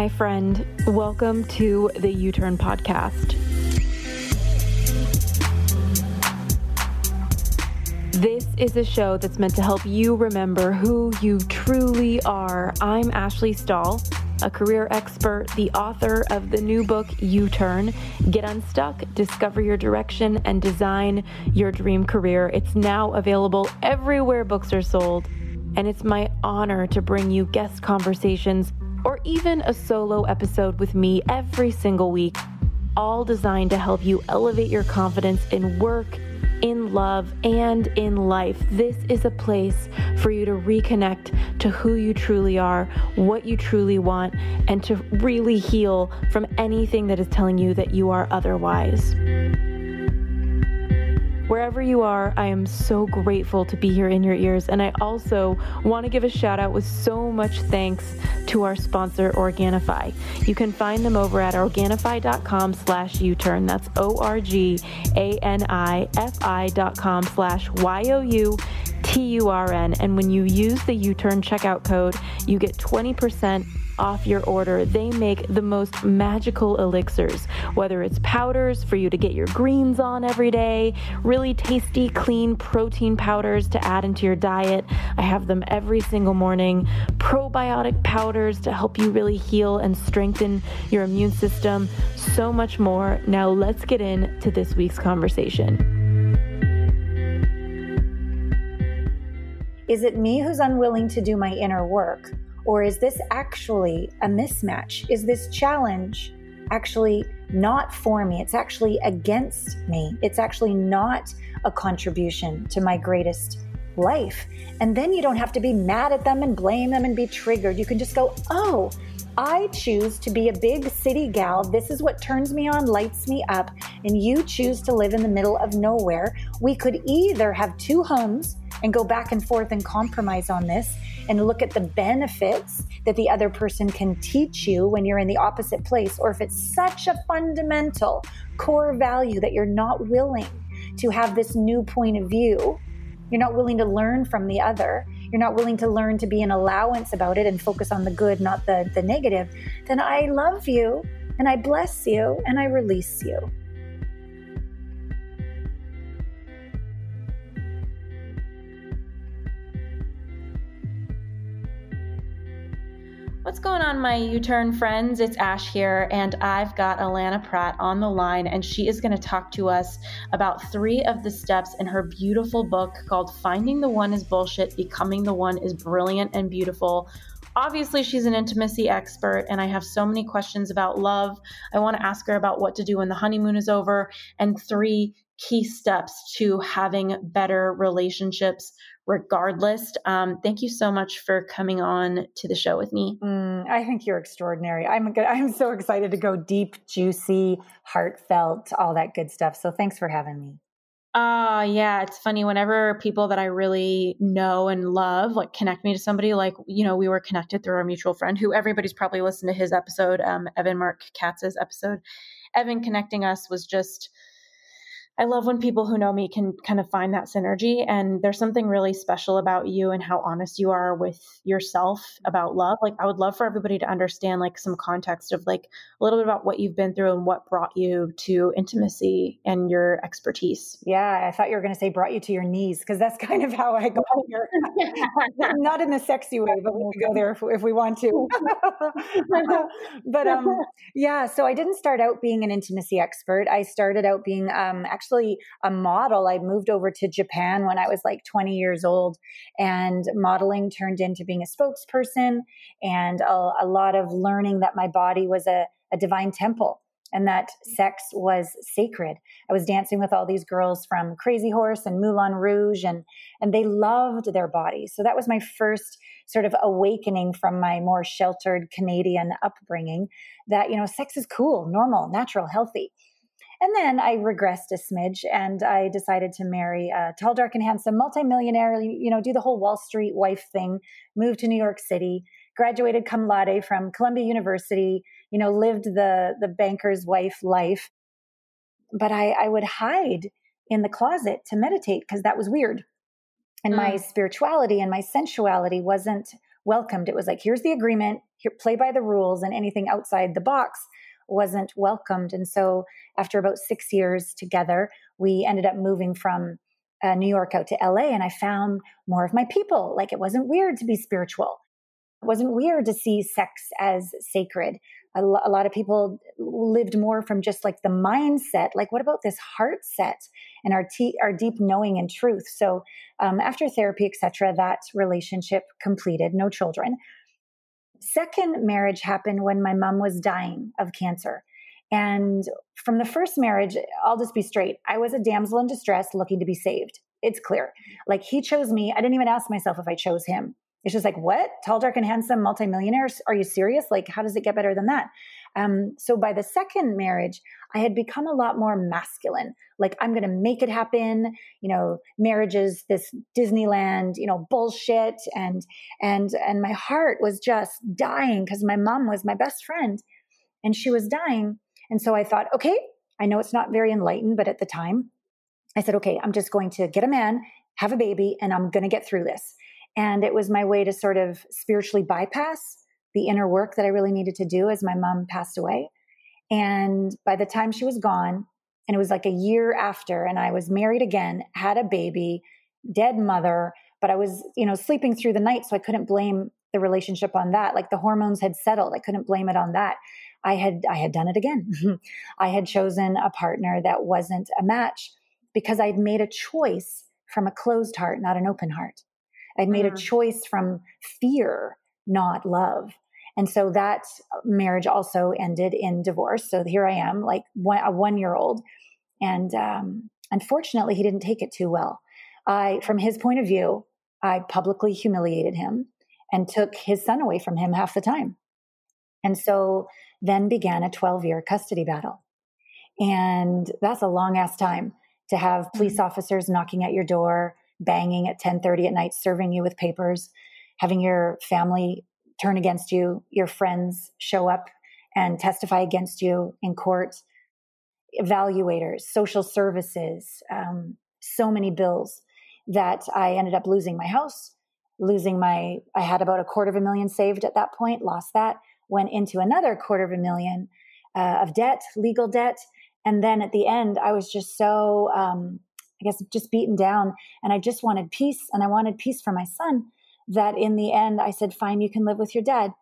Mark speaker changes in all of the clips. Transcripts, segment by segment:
Speaker 1: Hi, friend. Welcome to the U Turn podcast. This is a show that's meant to help you remember who you truly are. I'm Ashley Stahl, a career expert, the author of the new book U Turn Get Unstuck, Discover Your Direction, and Design Your Dream Career. It's now available everywhere books are sold, and it's my honor to bring you guest conversations or even a solo episode with me every single week, all designed to help you elevate your confidence in work, in love, and in life. This is a place for you to reconnect to who you truly are, what you truly want, and to really heal from anything that is telling you that you are otherwise. Wherever you are, I am so grateful to be here in your ears. And I also want to give a shout out with so much thanks to our sponsor, Organifi. You can find them over at Organifi.com slash U-turn. That's O-R-G-A-N-I-F-I dot com slash Y-O-U T-U-R-N. And when you use the U-turn checkout code, you get 20% off your order. They make the most magical elixirs, whether it's powders for you to get your greens on every day, really tasty, clean protein powders to add into your diet. I have them every single morning. Probiotic powders to help you really heal and strengthen your immune system. So much more. Now, let's get into this week's conversation.
Speaker 2: Is it me who's unwilling to do my inner work? Or is this actually a mismatch? Is this challenge actually not for me? It's actually against me. It's actually not a contribution to my greatest life. And then you don't have to be mad at them and blame them and be triggered. You can just go, oh, I choose to be a big city gal. This is what turns me on, lights me up. And you choose to live in the middle of nowhere. We could either have two homes and go back and forth and compromise on this and look at the benefits that the other person can teach you when you're in the opposite place, or if it's such a fundamental core value that you're not willing to have this new point of view, you're not willing to learn from the other, you're not willing to learn to be an allowance about it and focus on the good, not the, the negative, then I love you and I bless you and I release you.
Speaker 1: What's going on, my U Turn friends? It's Ash here, and I've got Alana Pratt on the line, and she is going to talk to us about three of the steps in her beautiful book called Finding the One is Bullshit, Becoming the One is Brilliant and Beautiful. Obviously, she's an intimacy expert, and I have so many questions about love. I want to ask her about what to do when the honeymoon is over, and three key steps to having better relationships regardless. Um, thank you so much for coming on to the show with me.
Speaker 2: Mm, I think you're extraordinary. I'm good. I'm so excited to go deep, juicy, heartfelt, all that good stuff. So thanks for having me.
Speaker 1: Uh yeah, it's funny whenever people that I really know and love like connect me to somebody like you know we were connected through our mutual friend who everybody's probably listened to his episode um Evan Marc Katz's episode. Evan connecting us was just I love when people who know me can kind of find that synergy. And there's something really special about you and how honest you are with yourself about love. Like, I would love for everybody to understand, like, some context of like a little bit about what you've been through and what brought you to intimacy and your expertise.
Speaker 2: Yeah, I thought you were going to say brought you to your knees because that's kind of how I got here. Not in the sexy way, but we can go there if, if we want to. but um, yeah, so I didn't start out being an intimacy expert. I started out being um, actually actually a model. I moved over to Japan when I was like 20 years old, and modeling turned into being a spokesperson and a, a lot of learning that my body was a, a divine temple and that sex was sacred. I was dancing with all these girls from Crazy Horse and Moulin Rouge and and they loved their bodies. So that was my first sort of awakening from my more sheltered Canadian upbringing that you know sex is cool, normal, natural, healthy. And then I regressed a smidge and I decided to marry a tall, dark, and handsome multimillionaire, you know, do the whole Wall Street wife thing, move to New York City, graduated cum laude from Columbia University, you know, lived the, the banker's wife life. But I, I would hide in the closet to meditate because that was weird. And mm. my spirituality and my sensuality wasn't welcomed. It was like, here's the agreement, here, play by the rules, and anything outside the box wasn't welcomed. And so, after about six years together, we ended up moving from uh, New York out to LA, and I found more of my people. Like, it wasn't weird to be spiritual. It wasn't weird to see sex as sacred. A, lo- a lot of people lived more from just like the mindset. Like, what about this heart set and our, our deep knowing and truth? So, um, after therapy, etc., that relationship completed. No children. Second marriage happened when my mom was dying of cancer. And from the first marriage, I'll just be straight. I was a damsel in distress looking to be saved. It's clear. Like he chose me. I didn't even ask myself if I chose him. It's just like, what? Tall, dark, and handsome multimillionaires? Are you serious? Like, how does it get better than that? Um, so by the second marriage, I had become a lot more masculine. Like, I'm going to make it happen. You know, marriage is this Disneyland, you know, bullshit. And, and, and my heart was just dying because my mom was my best friend and she was dying. And so I thought, okay, I know it's not very enlightened, but at the time, I said, okay, I'm just going to get a man, have a baby, and I'm going to get through this. And it was my way to sort of spiritually bypass the inner work that I really needed to do as my mom passed away. And by the time she was gone, and it was like a year after, and I was married again, had a baby, dead mother, but I was, you know, sleeping through the night, so I couldn't blame the relationship on that. Like the hormones had settled. I couldn't blame it on that. I had I had done it again. I had chosen a partner that wasn't a match because I'd made a choice from a closed heart, not an open heart. I'd made mm. a choice from fear, not love. And so that marriage also ended in divorce. So here I am, like one, a one year old. And um, unfortunately, he didn't take it too well. I, from his point of view, I publicly humiliated him and took his son away from him half the time. And so then began a 12 year custody battle. And that's a long ass time to have police mm-hmm. officers knocking at your door, banging at 10:30 at night serving you with papers, having your family turn against you, your friends show up and testify against you in court, evaluators, social services, um, so many bills that I ended up losing my house, losing my, I had about a quarter of a million saved at that point, lost that, went into another quarter of a million uh, of debt, legal debt. And then at the end, I was just so, um, I guess, just beaten down. And I just wanted peace. And I wanted peace for my son that in the end, I said, fine, you can live with your dad.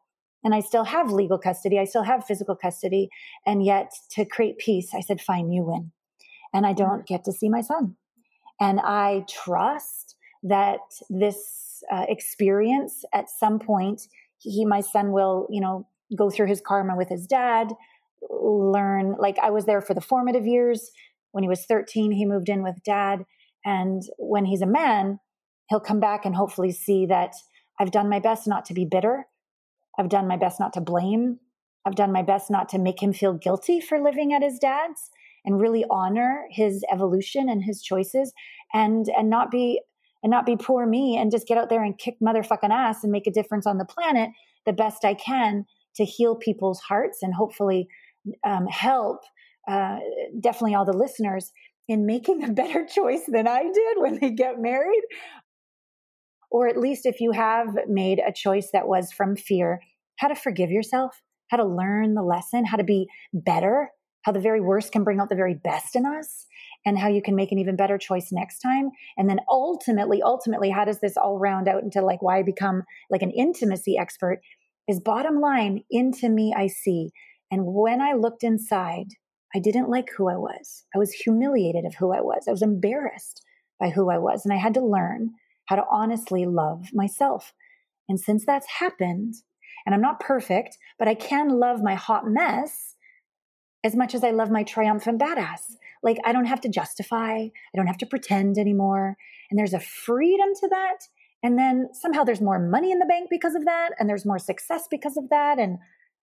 Speaker 2: And I still have legal custody. I still have physical custody. And yet, to create peace, I said, fine, you win. And I don't get to see my son. And I trust that this uh, experience at some point, he, my son will, you know, go through his karma with his dad, learn, like I was there for the formative years. When he was 13, he moved in with dad. And when he's a man, he'll come back and hopefully see that I've done my best not to be bitter. I've done my best not to blame. I've done my best not to make him feel guilty for living at his dad's and really honor his evolution and his choices and and not be and not be poor me and just get out there and kick motherfucking ass and make a difference on the planet the best I can to heal people's hearts and hopefully um, help uh, definitely all the listeners in making a better choice than I did when they get married. Or at least if you have made a choice that was from fear, how to forgive yourself, how to learn the lesson, how to be better, how the very worst can bring out the very best in us, and how you can make an even better choice next time. And then ultimately, ultimately, how does this all round out into like why I become like an intimacy expert? is bottom line into me I see. And when I looked inside, I didn't like who I was. I was humiliated of who I was. I was embarrassed by who I was. And I had to learn how to honestly love myself. And since that's happened, and I'm not perfect, but I can love my hot mess as much as I love my triumphant badass. Like I don't have to justify, I don't have to pretend anymore. And there's a freedom to that and then somehow there's more money in the bank because of that. And there's more success because of that. And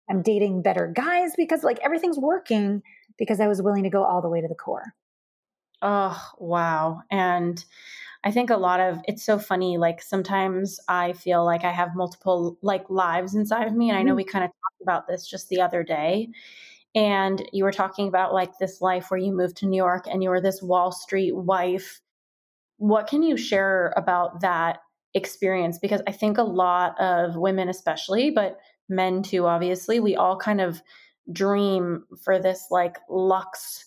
Speaker 2: I'm dating better guys because like everything's working because I was willing to go all the way to the core.
Speaker 1: Oh, wow. And I think a lot of it's so funny. Like sometimes I feel like I have multiple like lives inside of me. And I know mm-hmm. we kind of talked about this just the other day. And you were talking about like this life where you moved to New York and you were this Wall Street wife. What can you share about that experience because I think a lot of women, especially, but men too, obviously, we all kind of dream for this like luxe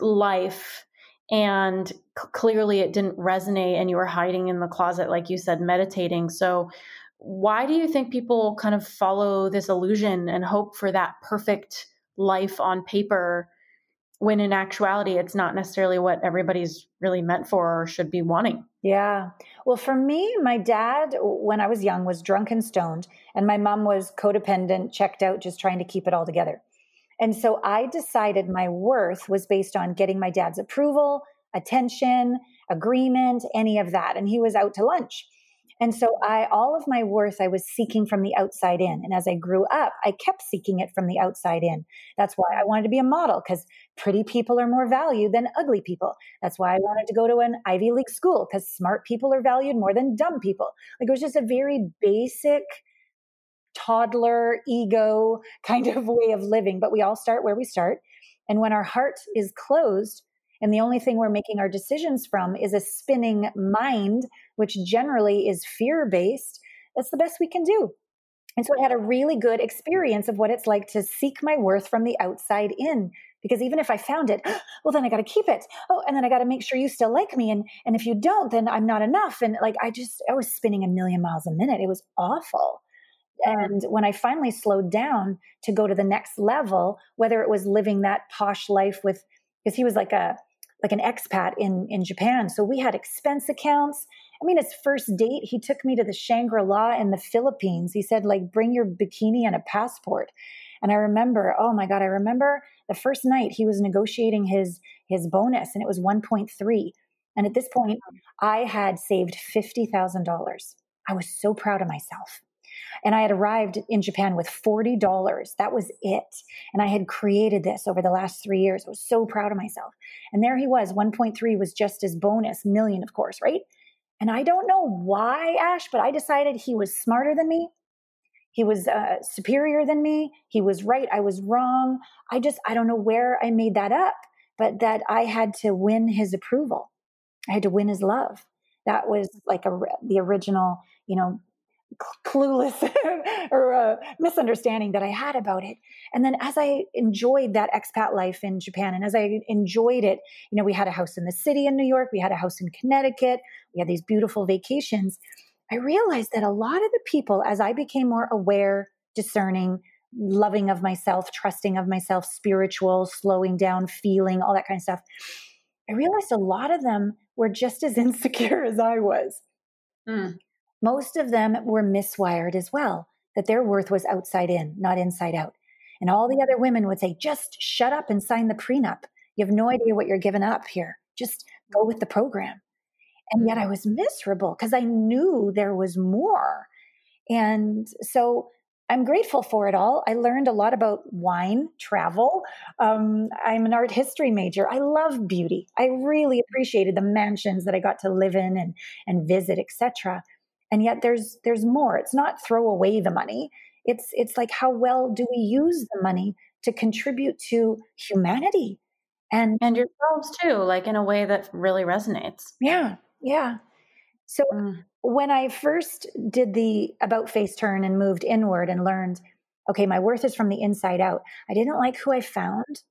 Speaker 1: life. And c- clearly it didn't resonate, and you were hiding in the closet, like you said, meditating. So, why do you think people kind of follow this illusion and hope for that perfect life on paper when in actuality it's not necessarily what everybody's really meant for or should be wanting.
Speaker 2: Yeah. Well, for me, my dad, when I was young, was drunk and stoned, and my mom was codependent, checked out, just trying to keep it all together. And so I decided my worth was based on getting my dad's approval, attention, agreement, any of that. And he was out to lunch. And so I all of my worth I was seeking from the outside in. And as I grew up, I kept seeking it from the outside in. That's why I wanted to be a model cuz pretty people are more valued than ugly people. That's why I wanted to go to an Ivy League school cuz smart people are valued more than dumb people. Like it was just a very basic toddler ego kind of way of living, but we all start where we start. And when our heart is closed, and the only thing we're making our decisions from is a spinning mind, which generally is fear based. That's the best we can do. And so I had a really good experience of what it's like to seek my worth from the outside in. Because even if I found it, well, then I got to keep it. Oh, and then I got to make sure you still like me. And, and if you don't, then I'm not enough. And like, I just, I was spinning a million miles a minute. It was awful. And when I finally slowed down to go to the next level, whether it was living that posh life with, because he was like a, like an expat in in Japan. So we had expense accounts. I mean, his first date, he took me to the Shangri La in the Philippines. He said, like, bring your bikini and a passport. And I remember, oh my God, I remember the first night he was negotiating his his bonus, and it was 1.3. And at this point, I had saved fifty thousand dollars. I was so proud of myself. And I had arrived in Japan with $40. That was it. And I had created this over the last three years. I was so proud of myself. And there he was. 1.3 was just his bonus, million, of course, right? And I don't know why, Ash, but I decided he was smarter than me. He was uh, superior than me. He was right. I was wrong. I just, I don't know where I made that up, but that I had to win his approval. I had to win his love. That was like a, the original, you know, clueless or a misunderstanding that I had about it. And then as I enjoyed that expat life in Japan and as I enjoyed it, you know, we had a house in the city in New York, we had a house in Connecticut, we had these beautiful vacations. I realized that a lot of the people, as I became more aware, discerning, loving of myself, trusting of myself, spiritual, slowing down, feeling, all that kind of stuff, I realized a lot of them were just as insecure as I was. Mm most of them were miswired as well, that their worth was outside in, not inside out. And all the other women would say, just shut up and sign the prenup. You have no idea what you're giving up here. Just go with the program. And yet I was miserable because I knew there was more. And so I'm grateful for it all. I learned a lot about wine, travel. Um, I'm an art history major. I love beauty. I really appreciated the mansions that I got to live in and, and visit, etc and yet there's there's more. It's not throw away the money. It's it's like how well do we use the money to contribute to humanity and
Speaker 1: and yourselves too like in a way that really resonates.
Speaker 2: Yeah yeah. So mm. when i first did the about face turn and moved inward and learned okay my worth is from the inside out i didn't like who i found.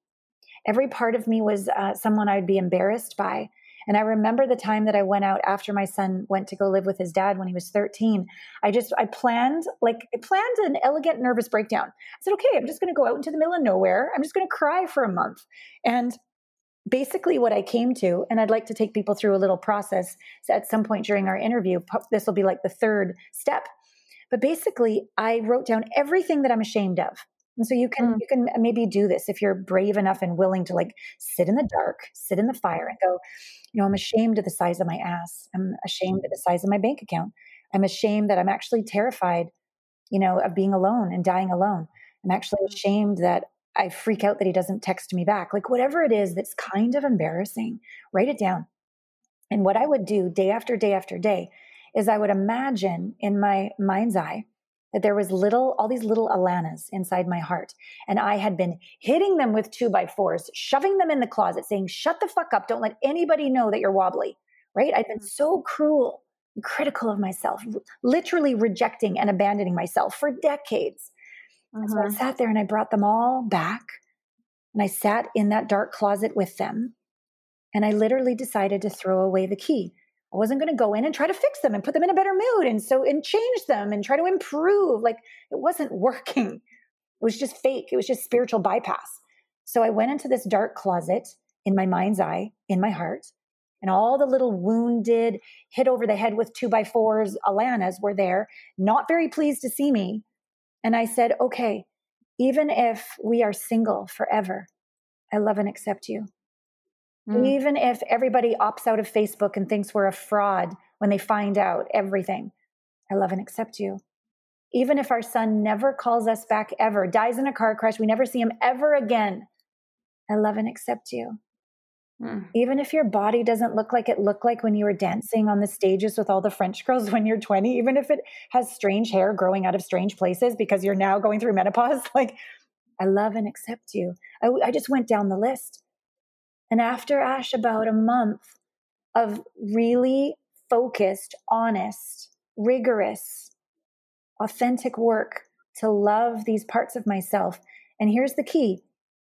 Speaker 2: Every part of me was uh, someone i'd be embarrassed by and I remember the time that I went out after my son went to go live with his dad when he was 13. I just, I planned, like, I planned an elegant nervous breakdown. I said, okay, I'm just going to go out into the middle of nowhere. I'm just going to cry for a month. And basically what I came to, and I'd like to take people through a little process at some point during our interview. This will be like the third step. But basically, I wrote down everything that I'm ashamed of. And so you can mm. you can maybe do this if you're brave enough and willing to like sit in the dark, sit in the fire and go, you know, I'm ashamed of the size of my ass. I'm ashamed of the size of my bank account. I'm ashamed that I'm actually terrified, you know, of being alone and dying alone. I'm actually mm. ashamed that I freak out that he doesn't text me back. Like whatever it is that's kind of embarrassing, write it down. And what I would do day after day after day is I would imagine in my mind's eye that there was little, all these little Alanas inside my heart. And I had been hitting them with two by fours, shoving them in the closet, saying, shut the fuck up. Don't let anybody know that you're wobbly. Right. I'd been mm. so cruel and critical of myself, literally rejecting and abandoning myself for decades. Mm-hmm. So I mm-hmm. sat there and I brought them all back and I sat in that dark closet with them. And I literally decided to throw away the key. I wasn't going to go in and try to fix them and put them in a better mood and so and change them and try to improve. Like it wasn't working. It was just fake. It was just spiritual bypass. So I went into this dark closet in my mind's eye, in my heart, and all the little wounded, hit over the head with two by fours Alanas were there, not very pleased to see me. And I said, okay, even if we are single forever, I love and accept you. Mm. Even if everybody opts out of Facebook and thinks we're a fraud when they find out everything, I love and accept you. Even if our son never calls us back ever, dies in a car crash, we never see him ever again, I love and accept you. Mm. Even if your body doesn't look like it looked like when you were dancing on the stages with all the French girls when you're 20, even if it has strange hair growing out of strange places because you're now going through menopause, like, I love and accept you. I, I just went down the list. And after Ash, about a month of really focused, honest, rigorous, authentic work to love these parts of myself. And here's the key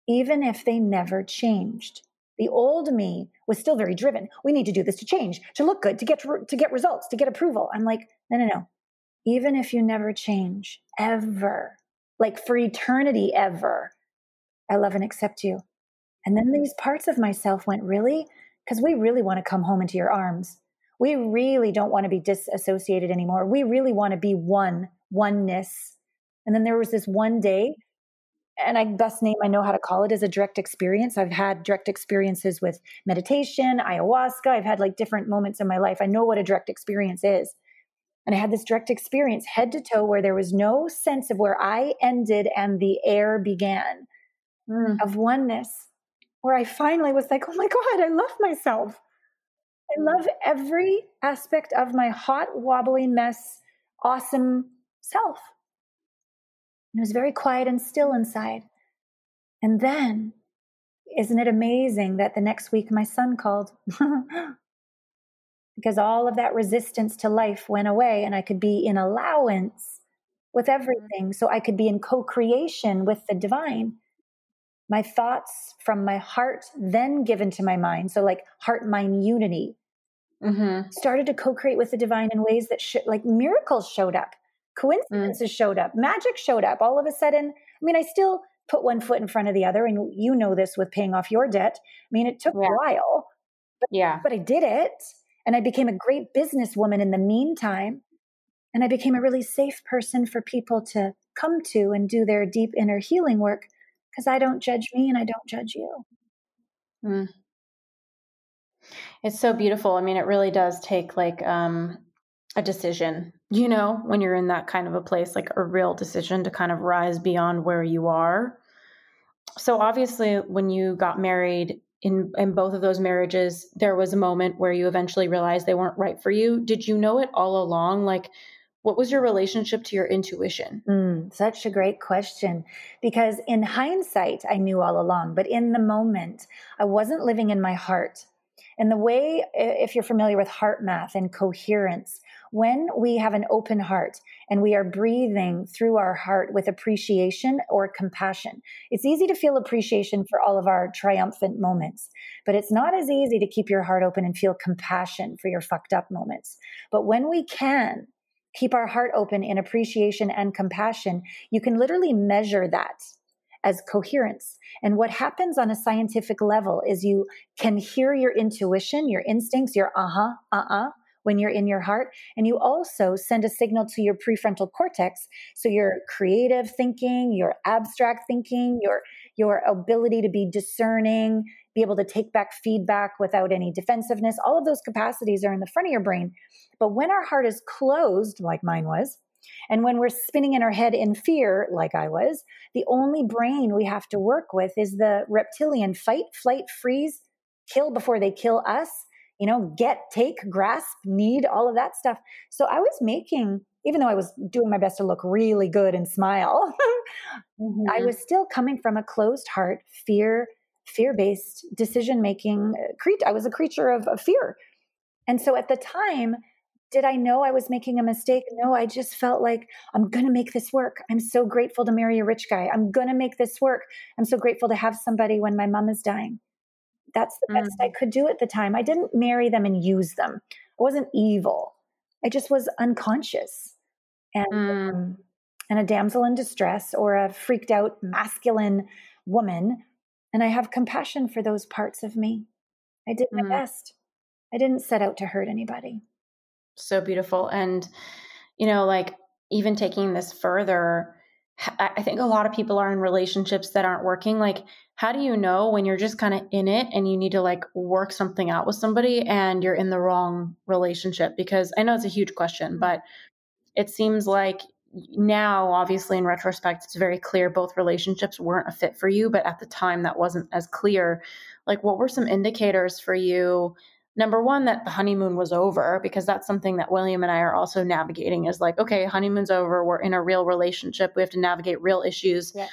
Speaker 2: even if they never changed. The old me was still very driven. We need to do this to change, to look good, to get to get results, to get approval. I'm like, no, no, no. Even if you never change, ever, like for eternity, ever, I love and accept you. And then these parts of myself went, really? Because we really want to come home into your arms. We really don't want to be disassociated anymore. We really want to be one, oneness. And then there was this one day and I best name I know how to call it is a direct experience. I've had direct experiences with meditation, ayahuasca. I've had like different moments in my life. I know what a direct experience is. And I had this direct experience head to toe where there was no sense of where I ended and the air began mm. of oneness, where I finally was like, oh my God, I love myself. I love every aspect of my hot, wobbly mess, awesome self. And it was very quiet and still inside. And then, isn't it amazing that the next week my son called? because all of that resistance to life went away and I could be in allowance with mm-hmm. everything. So I could be in co creation with the divine. My thoughts from my heart, then given to my mind. So, like heart mind unity, mm-hmm. started to co create with the divine in ways that sh- like miracles showed up. Mm. coincidences mm. showed up, magic showed up. All of a sudden, I mean, I still put one foot in front of the other, and you know this with paying off your debt. I mean, it took yeah. a while, but, yeah, but I did it, and I became a great businesswoman in the meantime, and I became a really safe person for people to come to and do their deep inner healing work because I don't judge me and I don't judge you. Mm.
Speaker 1: It's so beautiful. I mean, it really does take like um, a decision, you know, when you're in that kind of a place, like a real decision to kind of rise beyond where you are. So obviously, when you got married in in both of those marriages, there was a moment where you eventually realized they weren't right for you. Did you know it all along? Like, what was your relationship to your intuition?
Speaker 2: Mm, such a great question. Because in hindsight, I knew all along, but in the moment, I wasn't living in my heart. And the way, if you're familiar with HeartMath and coherence, when we have an open heart and we are breathing through our heart with appreciation or compassion, it's easy to feel appreciation for all of our triumphant moments, but it's not as easy to keep your heart open and feel compassion for your fucked up moments. But when we can, keep our heart open in appreciation and compassion, you can literally measure that as coherence. And what happens on a scientific level is you can hear your intuition, your instincts, your uh huh, uh uh, when you're in your heart. And you also send a signal to your prefrontal cortex. So your creative thinking, your abstract thinking, your, your ability to be discerning, be able to take back feedback without any defensiveness, all of those capacities are in the front of your brain. But when our heart is closed, like mine was, and when we're spinning in our head in fear, like I was, the only brain we have to work with is the reptilian fight, flight, freeze, kill before they kill us, you know, get, take, grasp, need, all of that stuff. So I was making, even though I was doing my best to look really good and smile, mm-hmm. I was still coming from a closed heart, fear, fear based decision making. Uh, I was a creature of, of fear. And so at the time, did I know I was making a mistake? No, I just felt like I'm going to make this work. I'm so grateful to marry a rich guy. I'm going to make this work. I'm so grateful to have somebody when my mom is dying. That's the mm. best I mm. could do at the time. I didn't marry them and use them. I wasn't evil. I just was unconscious and mm. um, and a damsel in distress or a freaked out masculine woman. And I have compassion for those parts of me. I did my mm. best. I didn't set out to hurt anybody
Speaker 1: so beautiful. And, you know, like even taking this further, I think a lot of people are in relationships that aren't working. Like, how do you know when you're just kind of in it and you need to like work something out with somebody and you're in the wrong relationship? Because I know it's a huge question, but it seems like now, obviously, in retrospect, it's very clear both relationships weren't a fit for you. But at the time, that wasn't as clear. Like, what were some indicators for you number one that the honeymoon was over because that's something that william and i are also navigating is like okay honeymoon's over we're in a real relationship we have to navigate real issues yeah.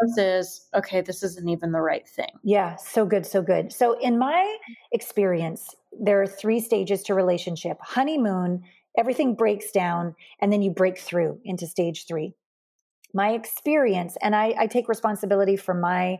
Speaker 1: versus okay this isn't even the right thing
Speaker 2: yeah so good so good so in my experience there are three stages to relationship honeymoon everything breaks down and then you break through into stage three my experience and i, I take responsibility for my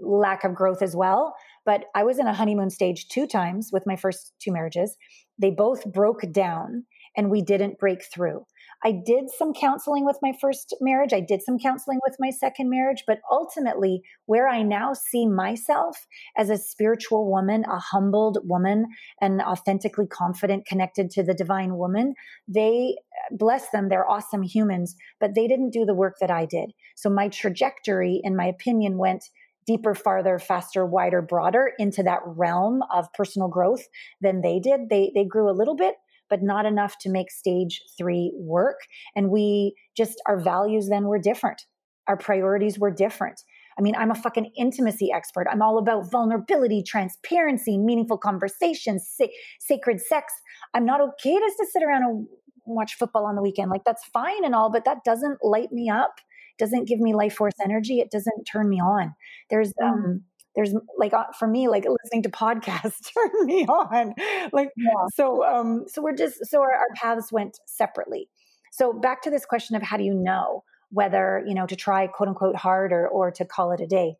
Speaker 2: lack of growth as well but I was in a honeymoon stage two times with my first two marriages. They both broke down and we didn't break through. I did some counseling with my first marriage. I did some counseling with my second marriage, but ultimately, where I now see myself as a spiritual woman, a humbled woman, an authentically confident, connected to the divine woman, they bless them, they're awesome humans, but they didn't do the work that I did. So my trajectory, in my opinion, went deeper, farther, faster, wider, broader into that realm of personal growth than they did. They they grew a little bit, but not enough to make stage three work. And we just our values then were different. Our priorities were different. I mean, I'm a fucking intimacy expert. I'm all about vulnerability, transparency, meaningful conversations, sa- sacred sex. I'm not okay just to sit around and watch football on the weekend. Like that's fine and all, but that doesn't light me up doesn't give me life force energy. It doesn't turn me on. There's mm. um there's like uh, for me like listening to podcasts turn me on. Like yeah. so um so we're just so our, our paths went separately. So back to this question of how do you know whether you know to try quote unquote hard or, or to call it a day?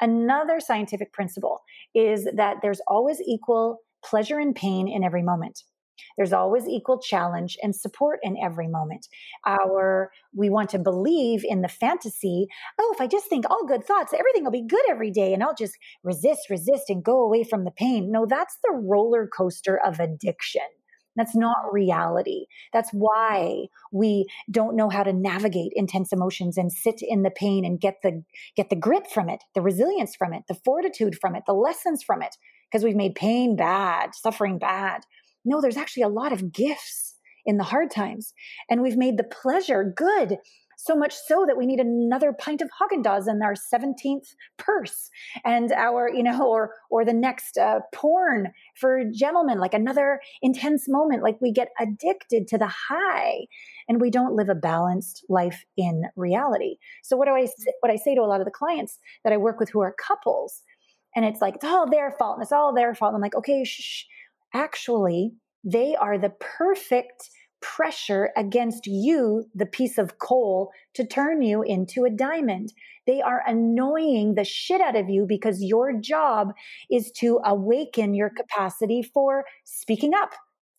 Speaker 2: Another scientific principle is that there's always equal pleasure and pain in every moment there's always equal challenge and support in every moment. Our we want to believe in the fantasy, oh, if I just think all good thoughts, everything will be good every day and I'll just resist, resist and go away from the pain. No, that's the roller coaster of addiction. That's not reality. That's why we don't know how to navigate intense emotions and sit in the pain and get the get the grit from it, the resilience from it, the fortitude from it, the lessons from it because we've made pain bad, suffering bad. No, there's actually a lot of gifts in the hard times. And we've made the pleasure good. So much so that we need another pint of Haagen-Dazs in our 17th purse and our, you know, or, or the next uh, porn for gentlemen, like another intense moment. Like we get addicted to the high and we don't live a balanced life in reality. So what do I, what I say to a lot of the clients that I work with who are couples and it's like, it's all their fault and it's all their fault. I'm like, okay, shh, actually, they are the perfect pressure against you, the piece of coal, to turn you into a diamond. They are annoying the shit out of you because your job is to awaken your capacity for speaking up,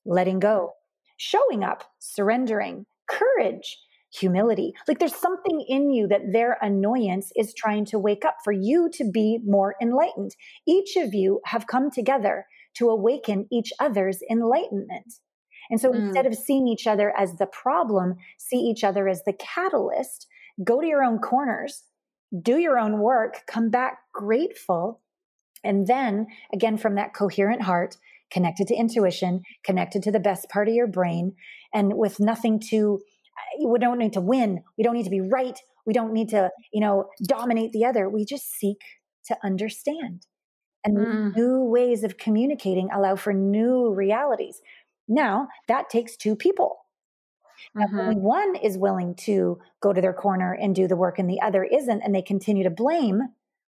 Speaker 2: letting go, showing up, surrendering, courage, humility. Like there's something in you that their annoyance is trying to wake up for you to be more enlightened. Each of you have come together to awaken each other's enlightenment. And so mm. instead of seeing each other as the problem, see each other as the catalyst, go to your own corners, do your own work, come back grateful. And then again, from that coherent heart, connected to intuition, connected to the best part of your brain, and with nothing to, we don't need to win. We don't need to be right. We don't need to, you know, dominate the other. We just seek to understand. And mm. new ways of communicating allow for new realities. Now, that takes two people. Mm-hmm. One is willing to go to their corner and do the work and the other isn't, and they continue to blame,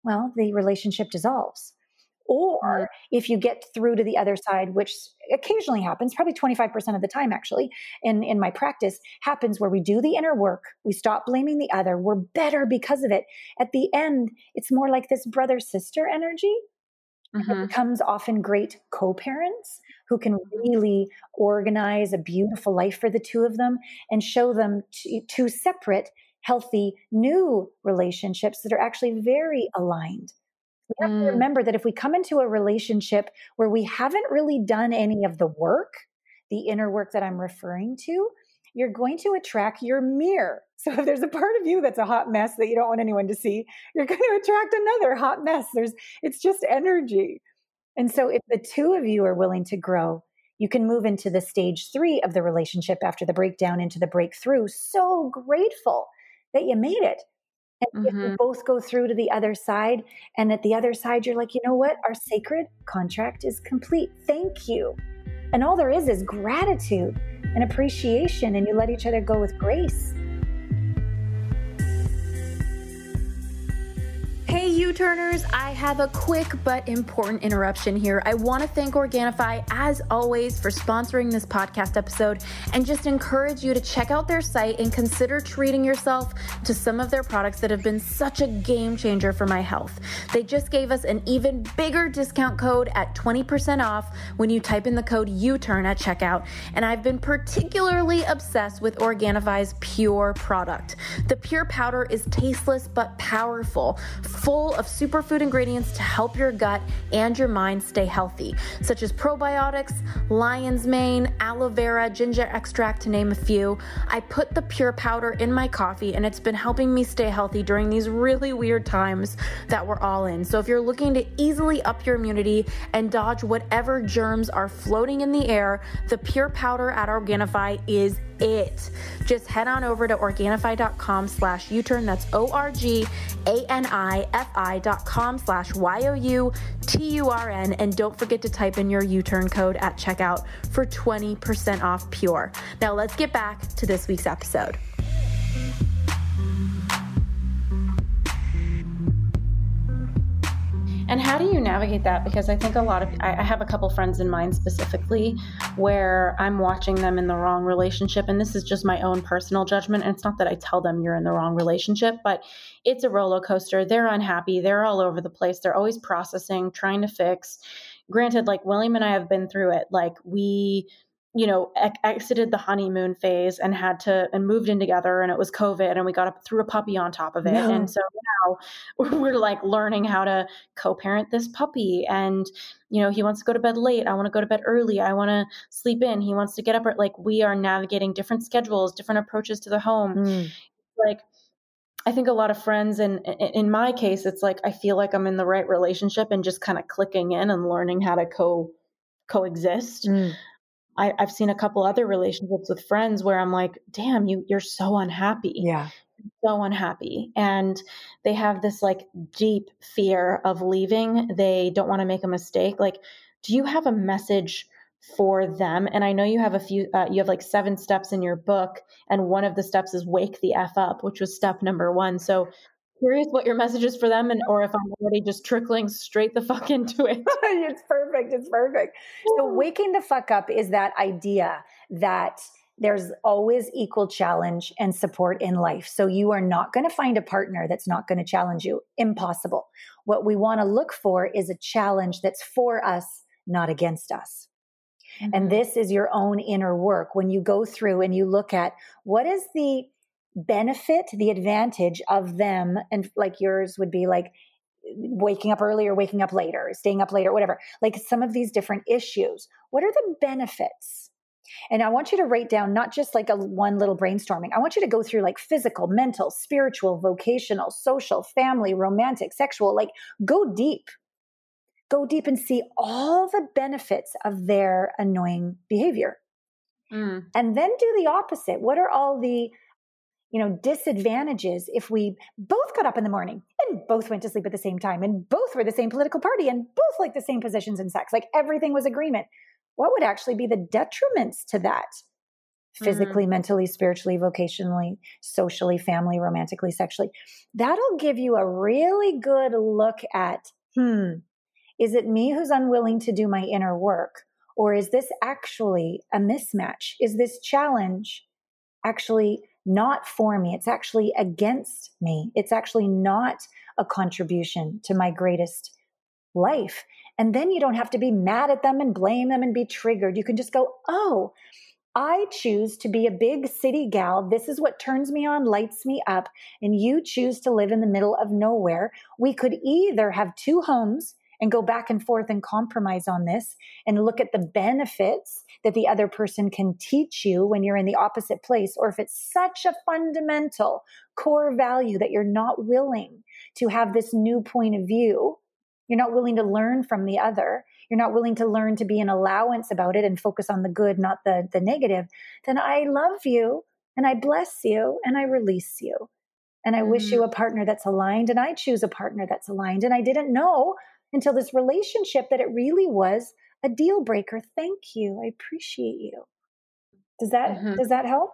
Speaker 2: well, the relationship dissolves. Or mm-hmm. if you get through to the other side, which occasionally happens, probably 25% of the time actually, in, in my practice, happens where we do the inner work, we stop blaming the other, we're better because of it. At the end, it's more like this brother sister energy. Mm-hmm. It becomes often great co parents who can really organize a beautiful life for the two of them and show them two separate, healthy, new relationships that are actually very aligned. We have mm. to remember that if we come into a relationship where we haven't really done any of the work, the inner work that I'm referring to, you're going to attract your mirror. So if there's a part of you that's a hot mess that you don't want anyone to see, you're going to attract another hot mess. There's it's just energy. And so if the two of you are willing to grow, you can move into the stage 3 of the relationship after the breakdown into the breakthrough. So grateful that you made it. And mm-hmm. if you both go through to the other side, and at the other side, you're like, you know what? Our sacred contract is complete. Thank you. And all there is is gratitude and appreciation, and you let each other go with grace.
Speaker 3: Hey, U Turners, I have a quick but important interruption here. I want to thank Organifi, as always, for sponsoring this podcast episode and just encourage you to check out their site and consider treating yourself to some of their products that have been such a game changer for my health. They just gave us an even bigger discount code at 20% off when you type in the code U Turn at checkout. And I've been particularly obsessed with Organifi's Pure product. The Pure powder is tasteless but powerful full of superfood ingredients to help your gut and your mind stay healthy, such as probiotics, lion's mane, aloe vera, ginger extract, to name a few. I put the pure powder in my coffee and it's been helping me stay healthy during these really weird times that we're all in. So if you're looking to easily up your immunity and dodge whatever germs are floating in the air, the pure powder at Organifi is it. Just head on over to Organifi.com slash U-turn. That's O-R-G-A-N-I-F-I dot com slash Y-O-U-T-U-R-N. And don't forget to type in your U-turn code at checkout for 20% off pure. Now let's get back to this week's episode.
Speaker 1: And how do you navigate that? Because I think a lot of, I have a couple friends in mind specifically where I'm watching them in the wrong relationship. And this is just my own personal judgment. And it's not that I tell them you're in the wrong relationship, but it's a roller coaster. They're unhappy. They're all over the place. They're always processing, trying to fix. Granted, like William and I have been through it. Like we, you know, ex- exited the honeymoon phase and had to and moved in together and it was COVID and we got up through a puppy on top of it. No. And so now we're like learning how to co-parent this puppy and you know, he wants to go to bed late. I want to go to bed early. I want to sleep in. He wants to get up at like we are navigating different schedules, different approaches to the home. Mm. Like I think a lot of friends, and in my case, it's like I feel like I'm in the right relationship and just kind of clicking in and learning how to co coexist. Mm. I, have seen a couple other relationships with friends where I'm like, damn, you you're so unhappy.
Speaker 2: Yeah.
Speaker 1: So unhappy. And they have this like deep fear of leaving. They don't want to make a mistake. Like, do you have a message for them? And I know you have a few, uh, you have like seven steps in your book, and one of the steps is wake the F up, which was step number one. So curious what your message is for them and or if I'm already just trickling straight the fuck into it.
Speaker 2: it's perfect. It's perfect. So waking the fuck up is that idea that there's always equal challenge and support in life. So you are not going to find a partner that's not going to challenge you. Impossible. What we want to look for is a challenge that's for us, not against us. Mm-hmm. And this is your own inner work. When you go through and you look at what is the benefit, the advantage of them, and like yours would be like waking up earlier, waking up later, staying up later, whatever, like some of these different issues. What are the benefits? And I want you to write down not just like a one little brainstorming. I want you to go through like physical, mental, spiritual, vocational, social, family, romantic, sexual, like go deep. Go deep and see all the benefits of their annoying behavior. Mm. And then do the opposite. What are all the you know, disadvantages if we both got up in the morning and both went to sleep at the same time and both were the same political party and both like the same positions in sex, like everything was agreement. What would actually be the detriments to that? Physically, mm-hmm. mentally, spiritually, vocationally, socially, family, romantically, sexually. That'll give you a really good look at, hmm, Is it me who's unwilling to do my inner work? Or is this actually a mismatch? Is this challenge actually not for me? It's actually against me. It's actually not a contribution to my greatest life. And then you don't have to be mad at them and blame them and be triggered. You can just go, oh, I choose to be a big city gal. This is what turns me on, lights me up. And you choose to live in the middle of nowhere. We could either have two homes and go back and forth and compromise on this and look at the benefits that the other person can teach you when you're in the opposite place, or if it's such a fundamental core value that you're not willing to have this new point of view, you're not willing to learn from the other, you're not willing to learn to be an allowance about it and focus on the good, not the, the negative, then I love you and I bless you and I release you. And I mm. wish you mm. a partner that's aligned, and I choose a partner that's aligned. And I didn't know until this relationship that it really was a deal breaker. Thank you. I appreciate you. Does that mm-hmm. does that help?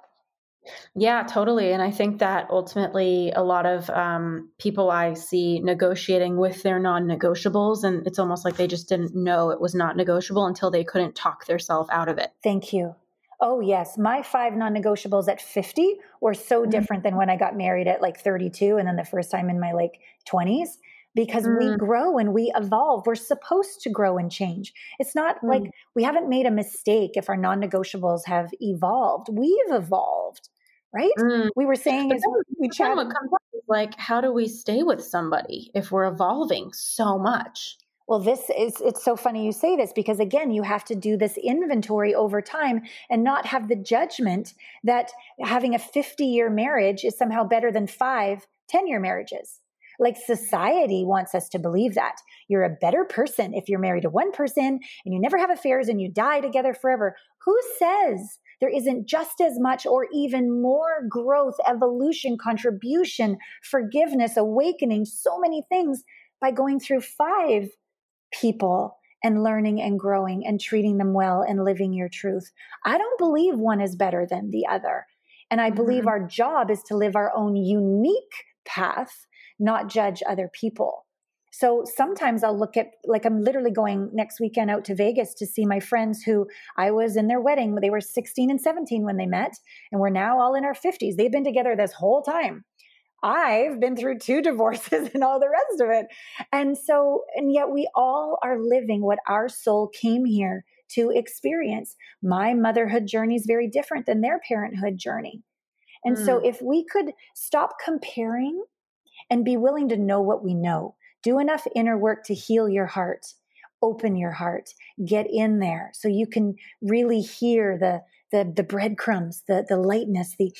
Speaker 1: Yeah, totally. And I think that ultimately a lot of um, people I see negotiating with their non negotiables, and it's almost like they just didn't know it was not negotiable until they couldn't talk themselves out of it.
Speaker 2: Thank you. Oh, yes. My five non negotiables at 50 were so mm-hmm. different than when I got married at like 32 and then the first time in my like 20s because mm. we grow and we evolve. We're supposed to grow and change. It's not mm. like we haven't made a mistake if our non negotiables have evolved. We've evolved, right? Mm. We were saying as we chatted.
Speaker 1: Like, how do we stay with somebody if we're evolving so much?
Speaker 2: Well, this is, it's so funny you say this because again, you have to do this inventory over time and not have the judgment that having a 50 year marriage is somehow better than five 10 year marriages. Like society wants us to believe that you're a better person if you're married to one person and you never have affairs and you die together forever. Who says there isn't just as much or even more growth, evolution, contribution, forgiveness, awakening, so many things by going through five people and learning and growing and treating them well and living your truth. I don't believe one is better than the other. And I believe mm-hmm. our job is to live our own unique path not judge other people. So sometimes I'll look at, like, I'm literally going next weekend out to Vegas to see my friends who I was in their wedding. They were 16 and 17 when they met, and we're now all in our 50s. They've been together this whole time. I've been through two divorces and all the rest of it. And so, and yet we all are living what our soul came here to experience. My motherhood journey is very different than their parenthood journey. And mm. so, if we could stop comparing and be willing to know what we know. Do enough inner work to heal your heart, open your heart, get in there so you can really hear the the the breadcrumbs, the the lightness, the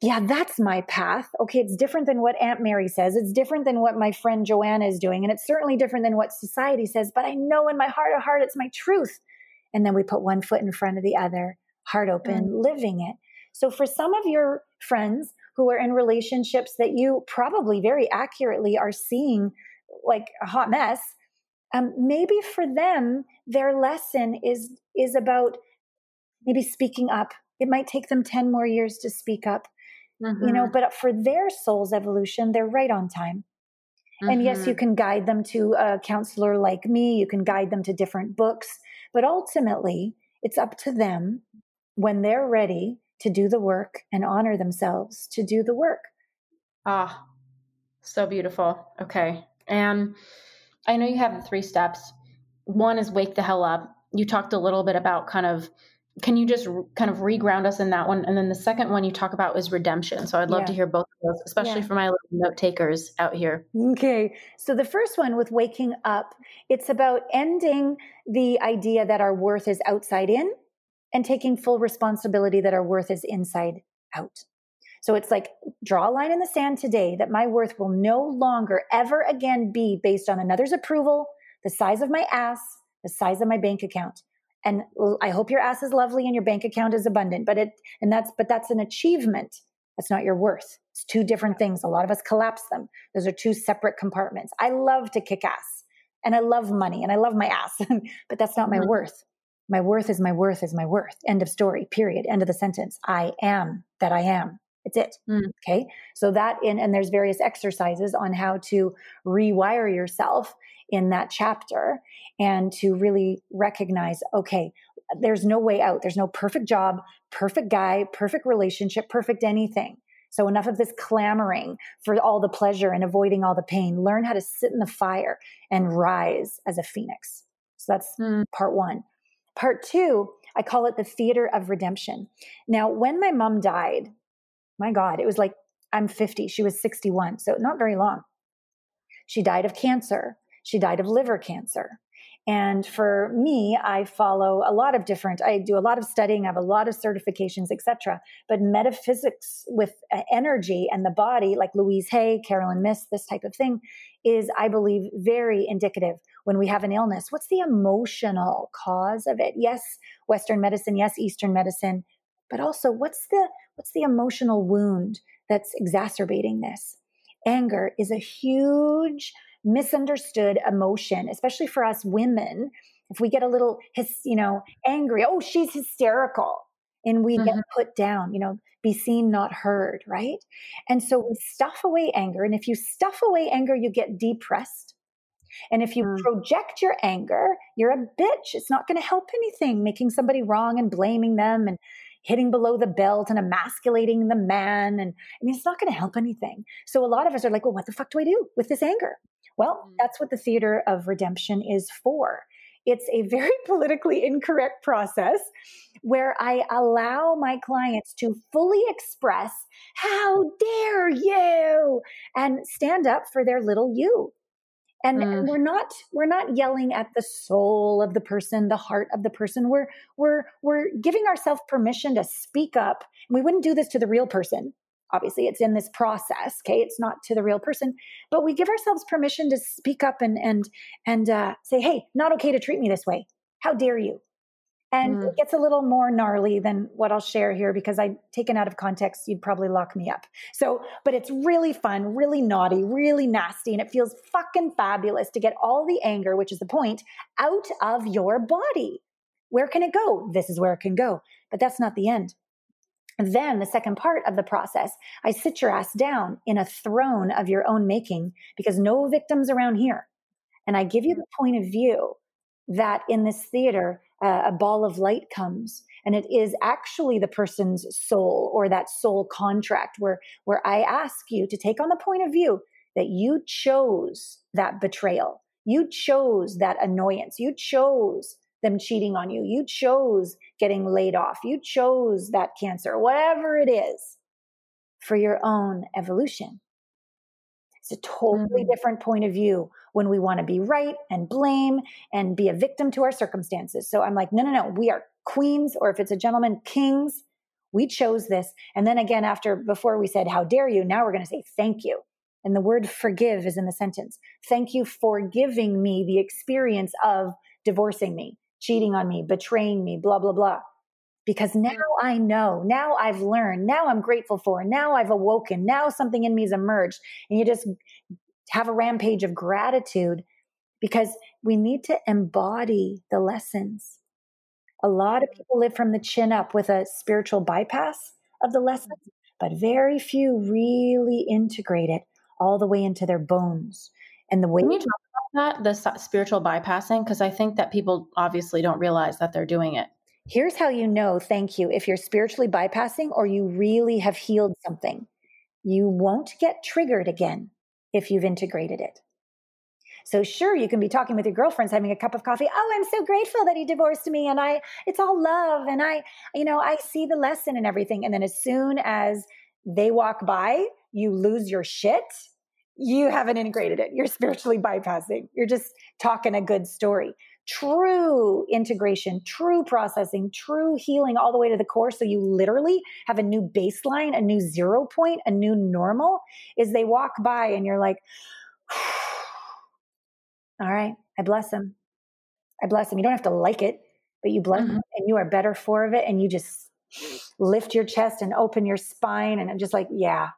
Speaker 2: yeah, that's my path. Okay, it's different than what Aunt Mary says. It's different than what my friend Joanna is doing, and it's certainly different than what society says, but I know in my heart of heart it's my truth. And then we put one foot in front of the other, heart open, mm. living it. So for some of your friends who are in relationships that you probably very accurately are seeing like a hot mess um, maybe for them their lesson is is about maybe speaking up it might take them 10 more years to speak up mm-hmm. you know mm-hmm. but for their soul's evolution they're right on time mm-hmm. and yes you mm-hmm. can guide them to a counselor like me you can guide them to different books but ultimately it's up to them when they're ready to do the work and honor themselves to do the work.
Speaker 1: Ah, so beautiful. Okay. And I know you have the three steps. One is wake the hell up. You talked a little bit about kind of, can you just kind of reground us in that one? And then the second one you talk about is redemption. So I'd love yeah. to hear both of those, especially yeah. for my note takers out here.
Speaker 2: Okay. So the first one with waking up, it's about ending the idea that our worth is outside in and taking full responsibility that our worth is inside out. So it's like draw a line in the sand today that my worth will no longer ever again be based on another's approval, the size of my ass, the size of my bank account. And I hope your ass is lovely and your bank account is abundant, but it and that's but that's an achievement. That's not your worth. It's two different things. A lot of us collapse them. Those are two separate compartments. I love to kick ass and I love money and I love my ass, but that's not my mm-hmm. worth. My worth is my worth is my worth. End of story, period. End of the sentence. I am that I am. It's it. Mm. Okay. So that in, and there's various exercises on how to rewire yourself in that chapter and to really recognize okay, there's no way out. There's no perfect job, perfect guy, perfect relationship, perfect anything. So enough of this clamoring for all the pleasure and avoiding all the pain. Learn how to sit in the fire and rise as a phoenix. So that's mm. part one. Part two, I call it the theater of redemption. Now, when my mom died, my God, it was like I'm 50. She was 61. So not very long. She died of cancer. She died of liver cancer. And for me, I follow a lot of different, I do a lot of studying, I have a lot of certifications, etc. But metaphysics with uh, energy and the body, like Louise Hay, Caroline Myss, this type of thing, is, I believe, very indicative when we have an illness. What's the emotional cause of it? Yes, Western medicine, yes, Eastern medicine, but also what's the what's the emotional wound that's exacerbating this? Anger is a huge misunderstood emotion, especially for us women. If we get a little, you know, angry, oh, she's hysterical, and we mm-hmm. get put down, you know, be seen, not heard, right? And so we stuff away anger. And if you stuff away anger, you get depressed. And if you mm. project your anger, you're a bitch. It's not going to help anything, making somebody wrong and blaming them and hitting below the belt and emasculating the man. And I mean, it's not going to help anything. So a lot of us are like, well, what the fuck do I do with this anger? Well, mm. that's what the theater of redemption is for. It's a very politically incorrect process where I allow my clients to fully express, how dare you, and stand up for their little you. And, mm. and, we're not we're not yelling at the soul of the person the heart of the person we're we're we're giving ourselves permission to speak up And we wouldn't do this to the real person obviously it's in this process okay it's not to the real person but we give ourselves permission to speak up and and and uh, say hey not okay to treat me this way how dare you and mm. it gets a little more gnarly than what I'll share here because I taken out of context, you'd probably lock me up. So, but it's really fun, really naughty, really nasty, and it feels fucking fabulous to get all the anger, which is the point, out of your body. Where can it go? This is where it can go. But that's not the end. Then, the second part of the process, I sit your ass down in a throne of your own making because no victims around here. And I give you the point of view that in this theater, uh, a ball of light comes and it is actually the person's soul or that soul contract where, where I ask you to take on the point of view that you chose that betrayal. You chose that annoyance. You chose them cheating on you. You chose getting laid off. You chose that cancer, whatever it is, for your own evolution. It's a totally mm-hmm. different point of view when we want to be right and blame and be a victim to our circumstances. So I'm like, no, no, no, we are queens, or if it's a gentleman, kings. We chose this. And then again, after, before we said, how dare you, now we're going to say, thank you. And the word forgive is in the sentence. Thank you for giving me the experience of divorcing me cheating on me, betraying me, blah, blah, blah. Because now mm-hmm. I know, now I've learned, now I'm grateful for, now I've awoken, now something in me has emerged. And you just have a rampage of gratitude because we need to embody the lessons. A lot of mm-hmm. people live from the chin up with a spiritual bypass of the lessons, mm-hmm. but very few really integrate it all the way into their bones. And the way
Speaker 1: Can you talk about that, the spiritual bypassing? Because I think that people obviously don't realize that they're doing it.
Speaker 2: Here's how you know, thank you, if you're spiritually bypassing or you really have healed something. You won't get triggered again if you've integrated it. So sure, you can be talking with your girlfriends, having a cup of coffee. Oh, I'm so grateful that he divorced me, and I, it's all love, and I, you know, I see the lesson and everything. And then as soon as they walk by, you lose your shit you haven't integrated it. You're spiritually bypassing. You're just talking a good story. True integration, true processing, true healing all the way to the core. So you literally have a new baseline, a new zero point, a new normal is they walk by and you're like, all right, I bless them. I bless them. You don't have to like it, but you bless mm-hmm. them and you are better for of it. And you just lift your chest and open your spine. And I'm just like, yeah,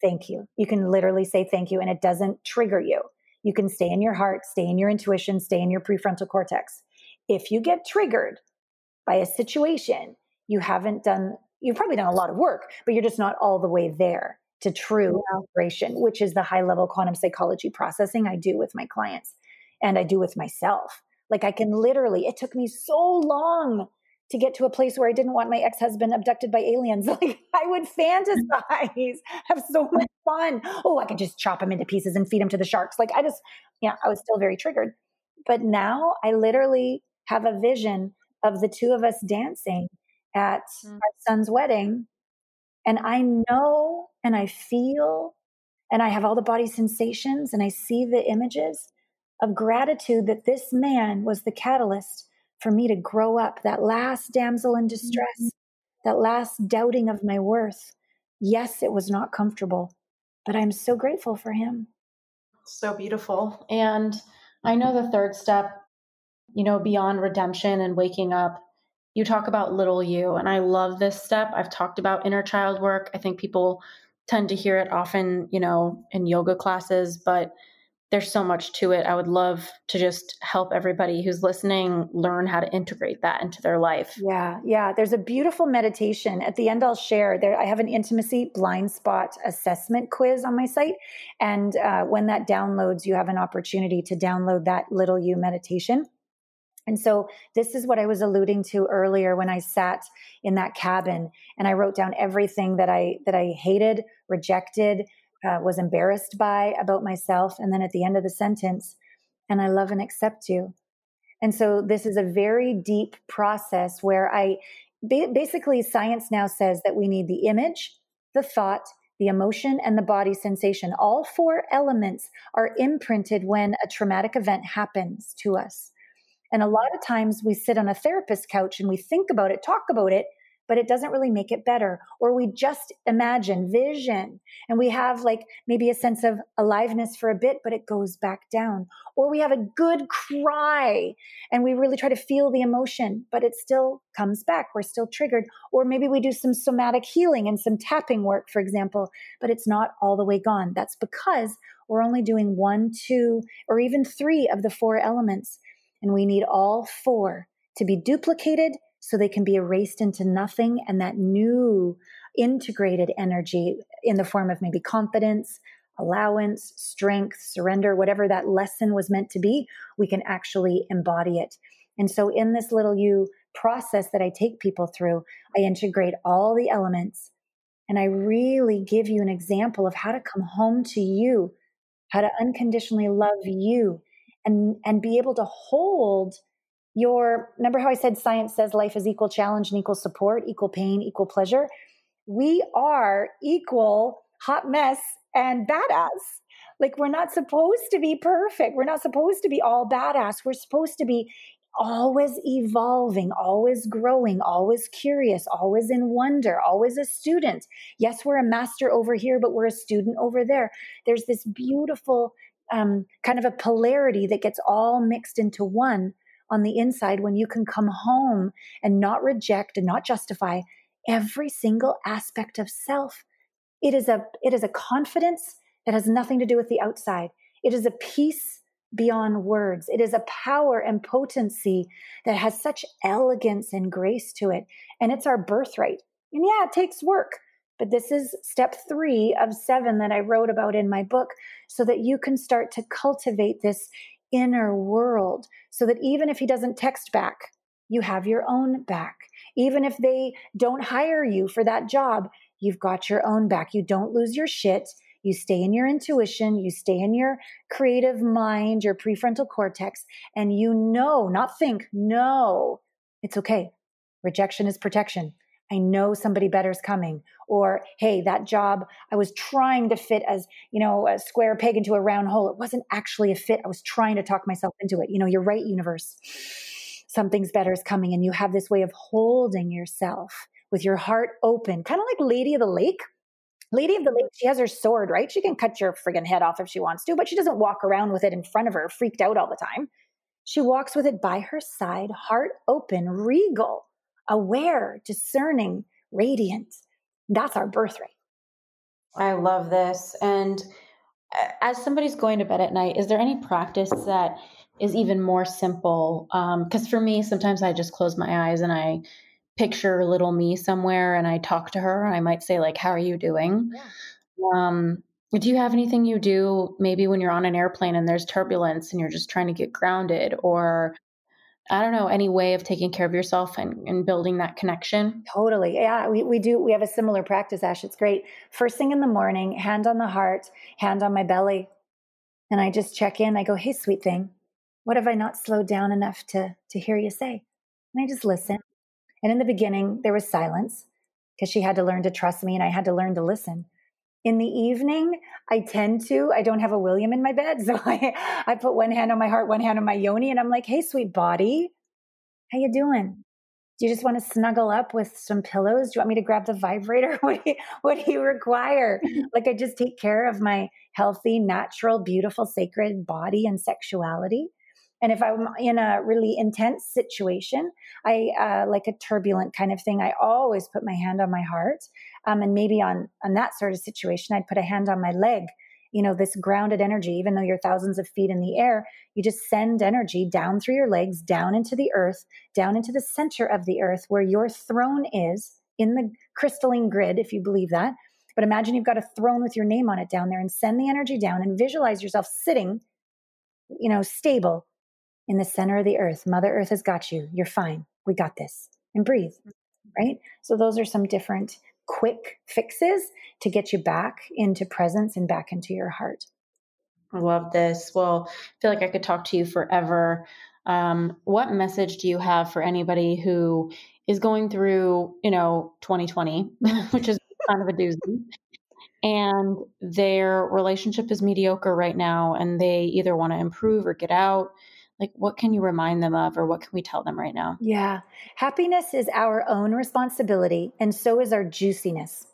Speaker 2: thank you. You can literally say thank you and it doesn't trigger you. You can stay in your heart, stay in your intuition, stay in your prefrontal cortex. If you get triggered by a situation, you haven't done, you've probably done a lot of work, but you're just not all the way there to true integration, which is the high level quantum psychology processing I do with my clients. and I do with myself. Like I can literally, it took me so long to get to a place where I didn't want my ex husband abducted by aliens. Like I would fantasize, have so much fun. Oh, I could just chop him into pieces and feed him to the sharks. Like I just, yeah, I was still very triggered. But now I literally have a vision of the two of us dancing at mm. our son's wedding. And I know and I feel and I have all the body sensations and I see the images of gratitude that this man was the catalyst for me to grow up, that last damsel in distress, mm-hmm. that last doubting of my worth. Yes, it was not comfortable, but I'm so grateful for him.
Speaker 1: So beautiful. And I know the third step, you know, beyond redemption and waking up, you talk about little you. And I love this step. I've talked about inner child work. I think people tend to hear it often, you know, in yoga classes, but there's so much to it. I would love to just help everybody who's listening learn how to integrate that into their life.
Speaker 2: Yeah, yeah. There's a beautiful meditation. At the end, I'll share there. I have an intimacy blind spot assessment quiz on my site. And uh, when that downloads, you have an opportunity to download that little you meditation. And so this is what I was alluding to earlier when I sat in that cabin and I wrote down everything that I that I hated, rejected, uh, was embarrassed by about myself. And then at the end of the sentence, and I love and accept you. And so this is a very deep process where I basically, science now says that we need the image, the thought, the emotion, and the body sensation. All four elements are imprinted when a traumatic event happens to us. And a lot of times we sit on a therapist couch and we think about it, talk about it, but it doesn't really make it better. Or we just imagine vision and we have like maybe a sense of aliveness for a bit, but it goes back down. Or we have a good cry and we really try to feel the emotion, but it still comes back. We're still triggered. Or maybe we do some somatic healing and some tapping work, for example, but it's not all the way gone. That's because we're only doing one, two, or even three of the four elements. And we need all four to be duplicated so they can be erased into nothing and that new integrated energy in the form of maybe confidence allowance strength surrender whatever that lesson was meant to be we can actually embody it. And so in this little you process that i take people through i integrate all the elements and i really give you an example of how to come home to you how to unconditionally love you and and be able to hold your remember how I said science says life is equal challenge and equal support, equal pain, equal pleasure? We are equal hot mess and badass. Like we're not supposed to be perfect. We're not supposed to be all badass. We're supposed to be always evolving, always growing, always curious, always in wonder, always a student. Yes, we're a master over here, but we're a student over there. There's this beautiful um, kind of a polarity that gets all mixed into one on the inside when you can come home and not reject and not justify every single aspect of self. It is a it is a confidence that has nothing to do with the outside. It is a peace beyond words. It is a power and potency that has such elegance and grace to it. And it's our birthright. And yeah, it takes work. But this is step three of seven that I wrote about in my book so that you can start to cultivate this inner world so that even if he doesn't text back, you have your own back. Even if they don't hire you for that job, you've got your own back. You don't lose your shit. You stay in your intuition, you stay in your creative mind, your prefrontal cortex, and you know, not think, know it's okay. Rejection is protection. I know somebody better is coming. Or, hey, that job, I was trying to fit as, you know, a square peg into a round hole. It wasn't actually a fit. I was trying to talk myself into it. You know, you're right, universe. Something's better is coming. And you have this way of holding yourself with your heart open, kind of like Lady of the Lake. Lady of the Lake, she has her sword, right? She can cut your friggin' head off if she wants to, but she doesn't walk around with it in front of her, freaked out all the time. She walks with it by her side, heart open, regal aware, discerning, radiant. That's our birthright.
Speaker 1: I love this. And uh, as somebody's going to bed at night, is there any practice that is even more simple? Because um, for me, sometimes I just close my eyes and I picture little me somewhere and I talk to her. I might say, like, how are you doing? Yeah. Um, Do you have anything you do maybe when you're on an airplane and there's turbulence and you're just trying to get grounded or I don't know, any way of taking care of yourself and, and building that connection?
Speaker 2: Totally. Yeah, we, we do. We have a similar practice, Ash. It's great. First thing in the morning, hand on the heart, hand on my belly. And I just check in. I go, hey, sweet thing, what have I not slowed down enough to, to hear you say? And I just listen. And in the beginning, there was silence because she had to learn to trust me and I had to learn to listen. In the evening, I tend to, I don't have a William in my bed. So I, I put one hand on my heart, one hand on my yoni, and I'm like, hey, sweet body, how you doing? Do you just want to snuggle up with some pillows? Do you want me to grab the vibrator? What do you, what do you require? like I just take care of my healthy, natural, beautiful, sacred body and sexuality. And if I'm in a really intense situation, I uh, like a turbulent kind of thing, I always put my hand on my heart. Um, and maybe on on that sort of situation, I'd put a hand on my leg. You know, this grounded energy, even though you're thousands of feet in the air, you just send energy down through your legs, down into the earth, down into the center of the earth where your throne is in the crystalline grid, if you believe that. But imagine you've got a throne with your name on it down there and send the energy down and visualize yourself sitting, you know, stable in the center of the earth. Mother Earth has got you. You're fine. We got this. And breathe. Right? So, those are some different quick fixes to get you back into presence and back into your heart.
Speaker 1: I love this. Well, I feel like I could talk to you forever. Um, what message do you have for anybody who is going through, you know, 2020, which is kind of a doozy, and their relationship is mediocre right now, and they either want to improve or get out? Like what can you remind them of or what can we tell them right now?
Speaker 2: Yeah. Happiness is our own responsibility and so is our juiciness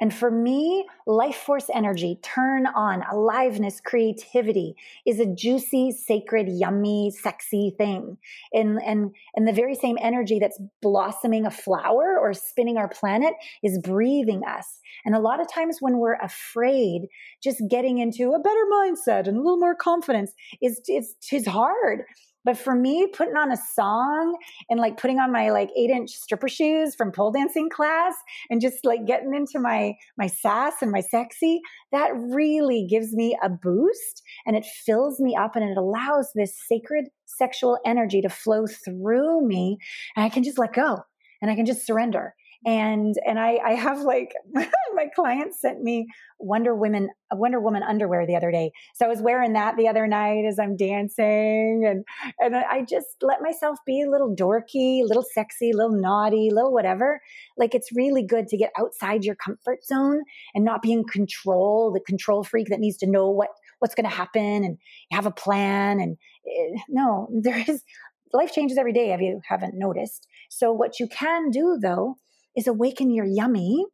Speaker 2: and for me, life force energy, turn on, aliveness, creativity is a juicy, sacred, yummy, sexy thing. And, and, and the very same energy that's blossoming a flower or spinning our planet is breathing us. And a lot of times when we're afraid, just getting into a better mindset and a little more confidence is, is, is hard. But for me, putting on a song and like putting on my like eight inch stripper shoes from pole dancing class and just like getting into my my sass and my sexy, that really gives me a boost and it fills me up and it allows this sacred sexual energy to flow through me and I can just let go and I can just surrender and and I, I have like my client sent me Wonder Woman Wonder Woman underwear the other day. So I was wearing that the other night as I'm dancing, and and I just let myself be a little dorky, a little sexy, a little naughty, a little whatever. Like it's really good to get outside your comfort zone and not be in control, the control freak that needs to know what what's going to happen and have a plan. And uh, no, there is life changes every day. If you haven't noticed, so what you can do though is awaken your yummy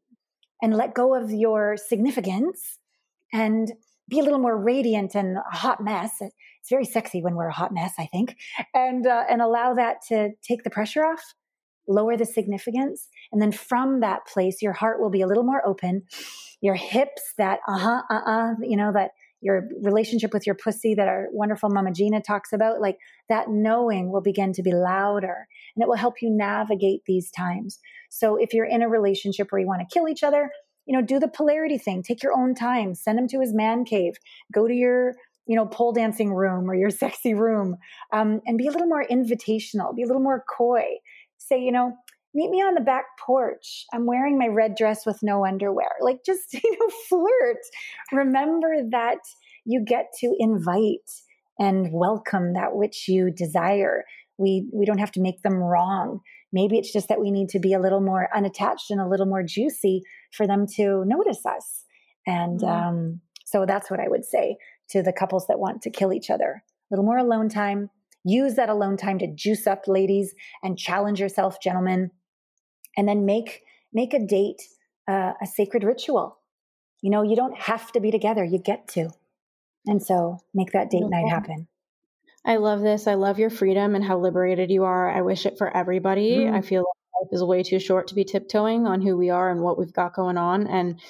Speaker 2: and let go of your significance and be a little more radiant and a hot mess. It's very sexy when we're a hot mess, I think, and uh, and allow that to take the pressure off, lower the significance, and then from that place, your heart will be a little more open. Your hips, that uh huh, uh uh, you know that your relationship with your pussy that our wonderful Mama Gena talks about, like that knowing will begin to be louder, and it will help you navigate these times. So if you're in a relationship where you want to kill each other, you know, do the polarity thing. Take your own time. Send him to his man cave. Go to your, you know, pole dancing room or your sexy room, um, and be a little more invitational. Be a little more coy. Say, you know, meet me on the back porch. I'm wearing my red dress with no underwear. Like, just you know, flirt. Remember that you get to invite and welcome that which you desire. We we don't have to make them wrong. Maybe it's just that we need to be a little more unattached and a little more juicy for them to notice us. And mm-hmm. um, so that's what I would say to the couples that want to kill each other. A little more alone time. Use that alone time to juice up, ladies, and challenge yourself, gentlemen. And then make make a date uh, a sacred ritual. You know, you don't have to be together; you get to. And so, make that date night happen.
Speaker 1: I love this. I love your freedom and how liberated you are. I wish it for everybody. Mm. I feel like life is way too short to be tiptoeing on who we are and what we've got going on. And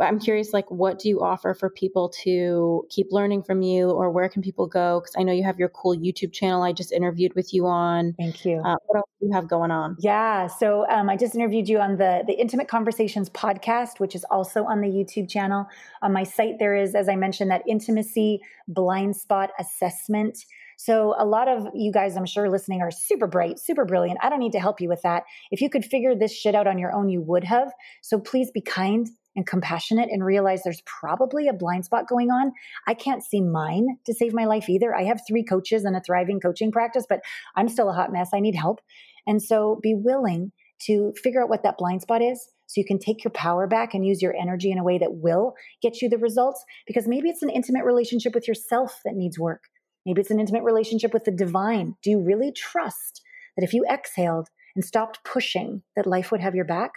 Speaker 4: I'm curious, like, what do you offer for people to keep learning from you, or where can people go? Because I know you have your cool YouTube channel. I just interviewed with you on.
Speaker 2: Thank you.
Speaker 4: Uh, what else do you have going on?
Speaker 2: Yeah, so um, I just interviewed you on the the Intimate Conversations podcast, which is also on the YouTube channel. On my site, there is, as I mentioned, that intimacy blind spot assessment. So, a lot of you guys, I'm sure, listening are super bright, super brilliant. I don't need to help you with that. If you could figure this shit out on your own, you would have. So, please be kind and compassionate and realize there's probably a blind spot going on. I can't see mine to save my life either. I have three coaches and a thriving coaching practice, but I'm still a hot mess. I need help. And so be willing to figure out what that blind spot is so you can take your power back and use your energy in a way that will get you the results. Because maybe it's an intimate relationship with yourself that needs work. Maybe it's an intimate relationship with the divine. Do you really trust that if you exhaled and stopped pushing, that life would have your back?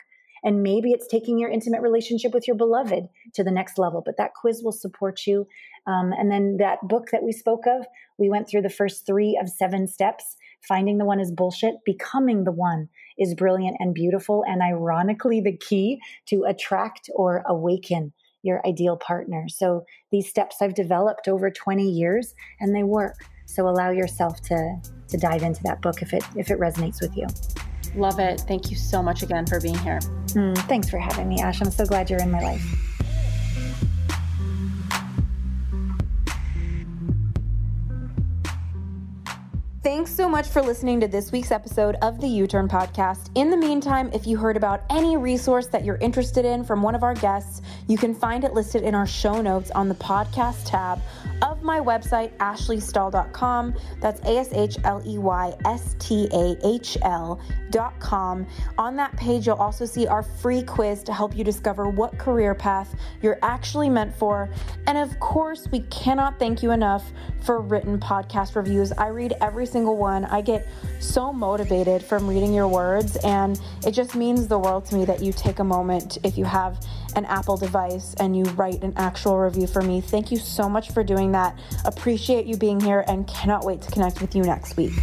Speaker 2: And maybe it's taking your intimate relationship with your beloved to the next level, but that quiz will support you. Um, and then that book that we spoke of, we went through the first three of seven steps. Finding the one is bullshit, becoming the one is brilliant and beautiful, and ironically, the key to attract or awaken your ideal partner. So these steps I've developed over 20 years and they work. So allow yourself to to dive into that book if it if it resonates with you.
Speaker 4: Love it. Thank you so much again for being here.
Speaker 2: Mm, thanks for having me, Ash. I'm so glad you're in my life.
Speaker 1: Thanks so much for listening to this week's episode of the You Turn podcast. In the meantime, if you heard about any resource that you're interested in from one of our guests, you can find it listed in our show notes on the podcast tab of my website, ashleystahl.com. That's A S H L E Y S T A H L.com. On that page, you'll also see our free quiz to help you discover what career path you're actually meant for. And of course, we cannot thank you enough for written podcast reviews. I read every single one. I get so motivated from reading your words, and it just means the world to me that you take a moment if you have an Apple device and you write an actual review for me. Thank you so much for doing that. Appreciate you being here and cannot wait to connect with you next week.